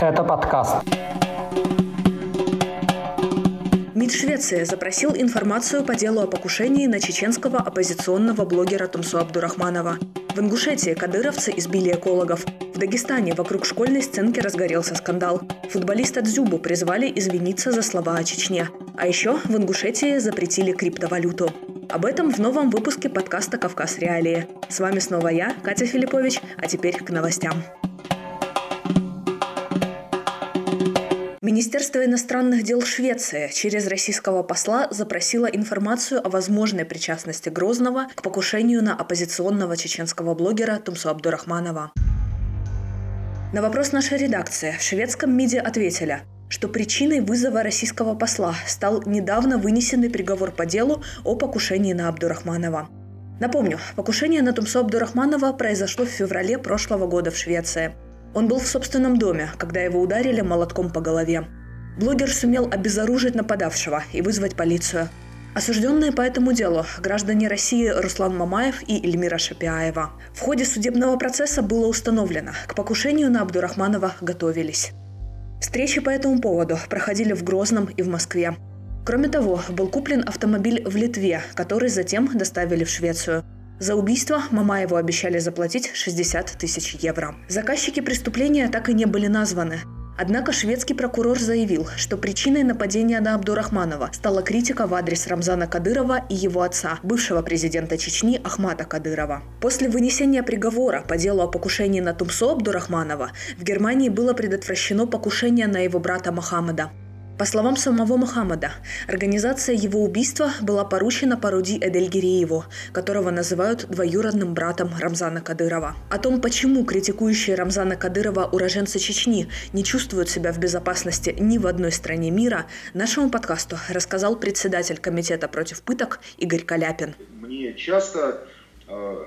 Это подкаст. МИД Швеции запросил информацию по делу о покушении на чеченского оппозиционного блогера Тумсу Абдурахманова. В Ингушетии кадыровцы избили экологов. В Дагестане вокруг школьной сценки разгорелся скандал. Футболиста Дзюбу призвали извиниться за слова о Чечне. А еще в Ингушетии запретили криптовалюту. Об этом в новом выпуске подкаста «Кавказ Реалии». С вами снова я, Катя Филиппович, а теперь к новостям. Министерство иностранных дел Швеции через российского посла запросило информацию о возможной причастности Грозного к покушению на оппозиционного чеченского блогера Тумсу Абдурахманова. На вопрос нашей редакции в шведском МИДе ответили, что причиной вызова российского посла стал недавно вынесенный приговор по делу о покушении на Абдурахманова. Напомню, покушение на Тумсу Абдурахманова произошло в феврале прошлого года в Швеции – он был в собственном доме, когда его ударили молотком по голове. Блогер сумел обезоружить нападавшего и вызвать полицию. Осужденные по этому делу – граждане России Руслан Мамаев и Эльмира Шапиаева. В ходе судебного процесса было установлено, к покушению на Абдурахманова готовились. Встречи по этому поводу проходили в Грозном и в Москве. Кроме того, был куплен автомобиль в Литве, который затем доставили в Швецию – за убийство Мамаеву обещали заплатить 60 тысяч евро. Заказчики преступления так и не были названы. Однако шведский прокурор заявил, что причиной нападения на Абдурахманова стала критика в адрес Рамзана Кадырова и его отца, бывшего президента Чечни Ахмата Кадырова. После вынесения приговора по делу о покушении на Тумсо Абдурахманова в Германии было предотвращено покушение на его брата Мохаммеда. По словам самого Мухаммада, организация его убийства была поручена Паруди Эдельгирееву, которого называют двоюродным братом Рамзана Кадырова. О том, почему критикующие Рамзана Кадырова уроженцы Чечни не чувствуют себя в безопасности ни в одной стране мира, нашему подкасту рассказал председатель Комитета против пыток Игорь Каляпин. Мне часто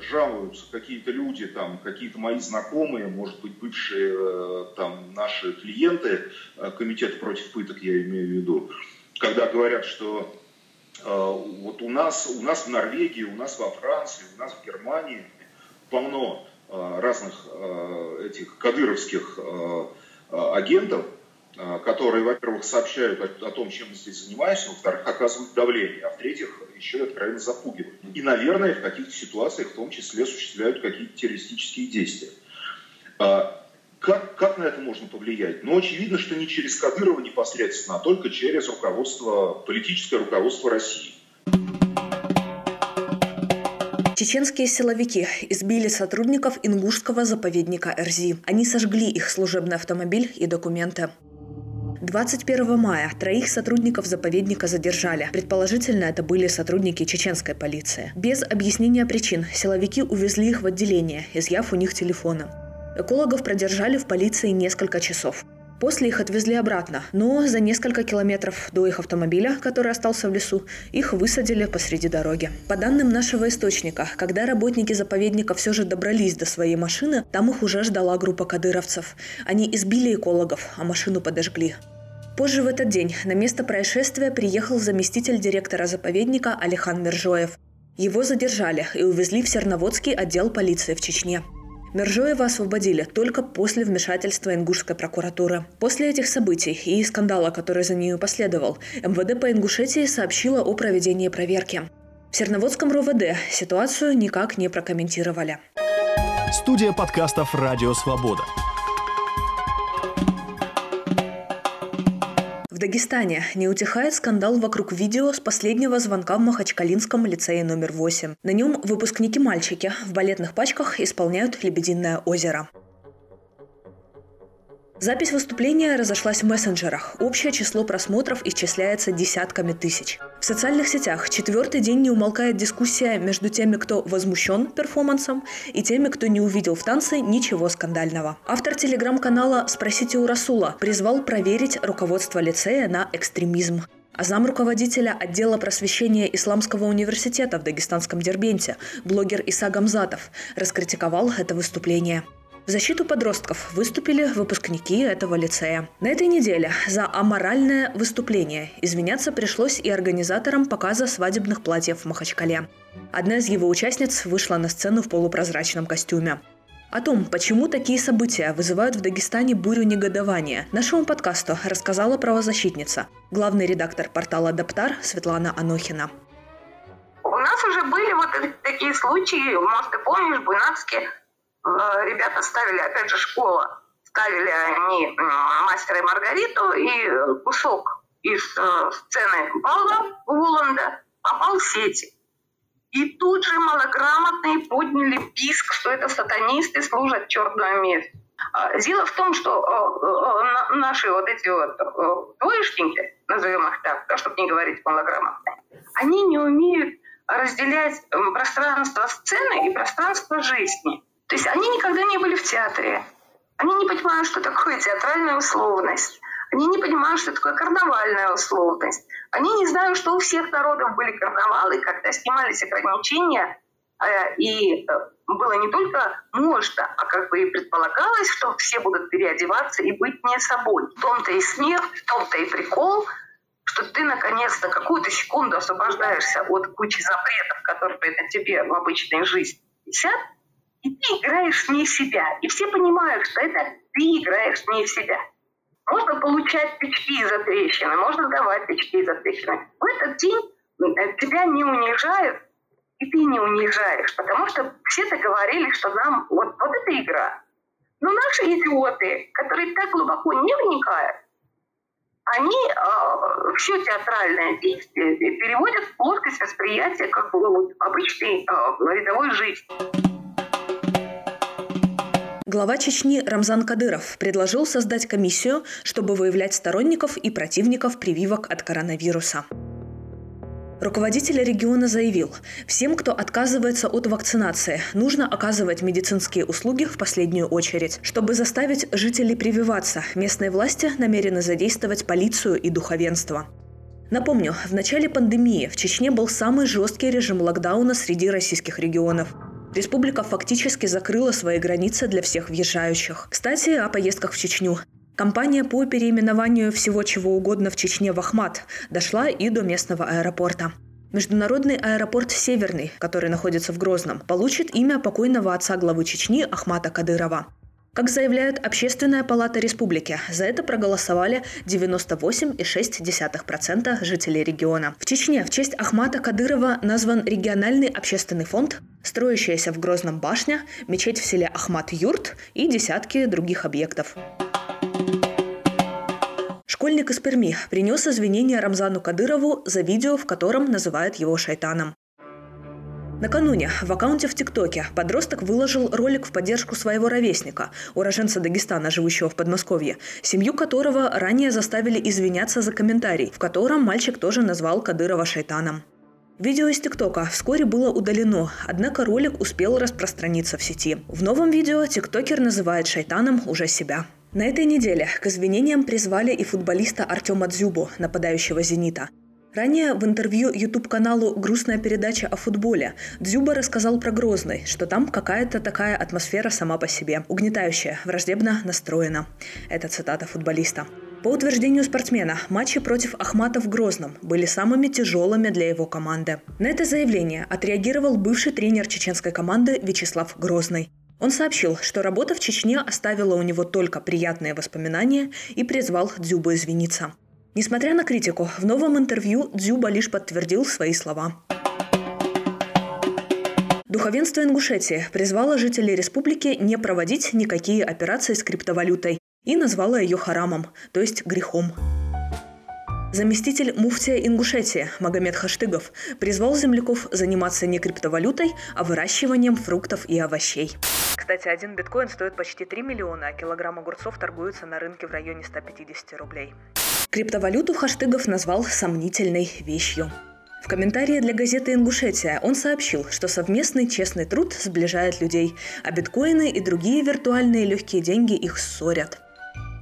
жалуются какие-то люди, там, какие-то мои знакомые, может быть, бывшие э, там, наши клиенты э, комитета против пыток, я имею в виду, когда говорят, что вот у нас, у нас в Норвегии, у нас во Франции, у нас в Германии полно разных этих кадыровских агентов, которые, во-первых, сообщают о, о том, чем мы здесь занимаемся, во-вторых, оказывают давление, а в-третьих, еще и откровенно запугивают. И, наверное, в каких-то ситуациях в том числе осуществляют какие-то террористические действия. А, как, как на это можно повлиять? Ну, очевидно, что не через Кадырова непосредственно, а только через руководство, политическое руководство России. Чеченские силовики избили сотрудников ингушского заповедника Эрзи. Они сожгли их служебный автомобиль и документы. 21 мая троих сотрудников заповедника задержали. Предположительно, это были сотрудники чеченской полиции. Без объяснения причин силовики увезли их в отделение, изъяв у них телефоны. Экологов продержали в полиции несколько часов. После их отвезли обратно, но за несколько километров до их автомобиля, который остался в лесу, их высадили посреди дороги. По данным нашего источника, когда работники заповедника все же добрались до своей машины, там их уже ждала группа кадыровцев. Они избили экологов, а машину подожгли. Позже в этот день на место происшествия приехал заместитель директора заповедника Алихан Мержоев. Его задержали и увезли в Серноводский отдел полиции в Чечне. Мержоева освободили только после вмешательства ингушской прокуратуры. После этих событий и скандала, который за нею последовал, МВД по Ингушетии сообщила о проведении проверки. В Серноводском РОВД ситуацию никак не прокомментировали. Студия подкастов «Радио Свобода». Дагестане не утихает скандал вокруг видео с последнего звонка в Махачкалинском лицее номер 8. На нем выпускники-мальчики в балетных пачках исполняют «Лебединое озеро». Запись выступления разошлась в мессенджерах. Общее число просмотров исчисляется десятками тысяч. В социальных сетях четвертый день не умолкает дискуссия между теми, кто возмущен перформансом, и теми, кто не увидел в танце ничего скандального. Автор телеграм-канала «Спросите у Расула» призвал проверить руководство лицея на экстремизм. А зам руководителя отдела просвещения Исламского университета в Дагестанском Дербенте, блогер Иса Гамзатов, раскритиковал это выступление. В защиту подростков выступили выпускники этого лицея. На этой неделе за аморальное выступление извиняться пришлось и организаторам показа свадебных платьев в Махачкале. Одна из его участниц вышла на сцену в полупрозрачном костюме. О том, почему такие события вызывают в Дагестане бурю негодования, нашему подкасту рассказала правозащитница, главный редактор портала Адаптар Светлана Анохина. У нас уже были вот такие случаи, может, ты помнишь, в Буйнацке э, ребята ставили, опять же, школа, ставили они мастера и Маргариту, и кусок из э, сцены бала Воланда попал в сети. И тут же малограмотные подняли писк, что это сатанисты служат черную месть. А, дело в том, что э, наши вот эти вот двоечники, назовем их так, чтобы не говорить малограмотные, они не умеют разделять пространство сцены и пространство жизни. То есть они никогда не были в театре. Они не понимают, что такое театральная условность. Они не понимают, что такое карнавальная условность. Они не знают, что у всех народов были карнавалы, когда снимались ограничения, э, и э, было не только можно, а как бы и предполагалось, что все будут переодеваться и быть не собой. В том-то и смех, в том-то и прикол, что ты наконец-то какую-то секунду освобождаешься от кучи запретов, которые на тебе в обычной жизни висят, и ты играешь не себя. И все понимают, что это ты играешь не себя. Можно получать тычки за трещины, можно давать тычки за трещины. В этот день э, тебя не унижают, и ты не унижаешь, потому что все договорились, что нам вот, вот эта игра. Но наши идиоты, которые так глубоко не вникают, они э, все театральное действие переводят в плоскость восприятия как бы обычной э, рядовой жизни. Глава Чечни Рамзан Кадыров предложил создать комиссию, чтобы выявлять сторонников и противников прививок от коронавируса. Руководитель региона заявил, всем, кто отказывается от вакцинации, нужно оказывать медицинские услуги в последнюю очередь. Чтобы заставить жителей прививаться, местные власти намерены задействовать полицию и духовенство. Напомню, в начале пандемии в Чечне был самый жесткий режим локдауна среди российских регионов. Республика фактически закрыла свои границы для всех въезжающих. Кстати, о поездках в Чечню. Компания по переименованию всего чего угодно в Чечне в Ахмат дошла и до местного аэропорта. Международный аэропорт «Северный», который находится в Грозном, получит имя покойного отца главы Чечни Ахмата Кадырова. Как заявляет Общественная палата республики, за это проголосовали 98,6% жителей региона. В Чечне в честь Ахмата Кадырова назван региональный общественный фонд, строящаяся в Грозном башня, мечеть в селе Ахмат-Юрт и десятки других объектов. Школьник из Перми принес извинения Рамзану Кадырову за видео, в котором называет его шайтаном. Накануне в аккаунте в ТикТоке подросток выложил ролик в поддержку своего ровесника, уроженца Дагестана, живущего в Подмосковье, семью которого ранее заставили извиняться за комментарий, в котором мальчик тоже назвал Кадырова шайтаном. Видео из ТикТока вскоре было удалено, однако ролик успел распространиться в сети. В новом видео тиктокер называет шайтаном уже себя. На этой неделе к извинениям призвали и футболиста Артема Дзюбу, нападающего «Зенита». Ранее в интервью YouTube-каналу «Грустная передача о футболе» Дзюба рассказал про Грозный, что там какая-то такая атмосфера сама по себе, угнетающая, враждебно настроена. Это цитата футболиста. По утверждению спортсмена, матчи против Ахмата в Грозном были самыми тяжелыми для его команды. На это заявление отреагировал бывший тренер чеченской команды Вячеслав Грозный. Он сообщил, что работа в Чечне оставила у него только приятные воспоминания и призвал Дзюбу извиниться. Несмотря на критику, в новом интервью Дзюба лишь подтвердил свои слова. Духовенство Ингушетии призвало жителей республики не проводить никакие операции с криптовалютой и назвало ее харамом, то есть грехом. Заместитель муфтия Ингушетии Магомед Хаштыгов призвал земляков заниматься не криптовалютой, а выращиванием фруктов и овощей. Кстати, один биткоин стоит почти 3 миллиона, а килограмм огурцов торгуется на рынке в районе 150 рублей. Криптовалюту Хаштыгов назвал сомнительной вещью. В комментарии для газеты «Ингушетия» он сообщил, что совместный честный труд сближает людей, а биткоины и другие виртуальные легкие деньги их ссорят.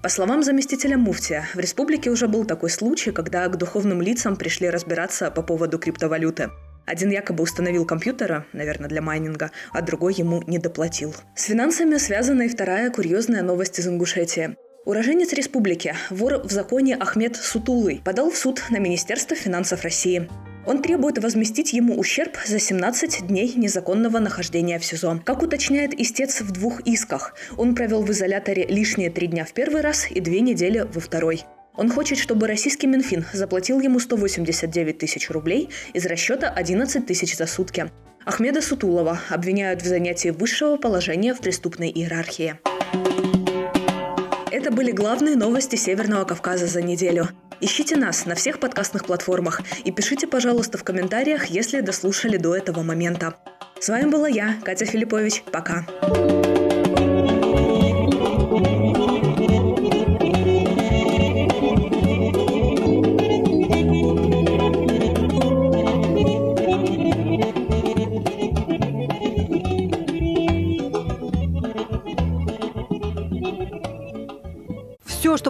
По словам заместителя Муфтия, в республике уже был такой случай, когда к духовным лицам пришли разбираться по поводу криптовалюты. Один якобы установил компьютера, наверное, для майнинга, а другой ему не доплатил. С финансами связана и вторая курьезная новость из Ингушетии. Уроженец республики, вор в законе Ахмед Сутулый, подал в суд на Министерство финансов России. Он требует возместить ему ущерб за 17 дней незаконного нахождения в СИЗО. Как уточняет истец в двух исках, он провел в изоляторе лишние три дня в первый раз и две недели во второй. Он хочет, чтобы российский Минфин заплатил ему 189 тысяч рублей из расчета 11 тысяч за сутки. Ахмеда Сутулова обвиняют в занятии высшего положения в преступной иерархии. Это были главные новости Северного Кавказа за неделю. Ищите нас на всех подкастных платформах и пишите, пожалуйста, в комментариях, если дослушали до этого момента. С вами была я, Катя Филиппович. Пока. Все,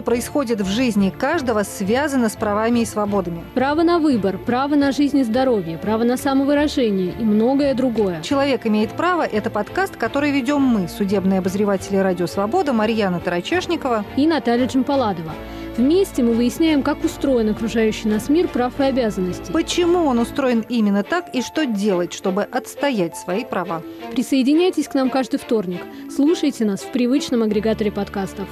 происходит в жизни каждого, связано с правами и свободами. Право на выбор, право на жизнь и здоровье, право на самовыражение и многое другое. «Человек имеет право» – это подкаст, который ведем мы, судебные обозреватели «Радио Свобода» Марьяна Тарачешникова и Наталья Джампаладова. Вместе мы выясняем, как устроен окружающий нас мир прав и обязанностей. Почему он устроен именно так и что делать, чтобы отстоять свои права. Присоединяйтесь к нам каждый вторник. Слушайте нас в привычном агрегаторе подкастов.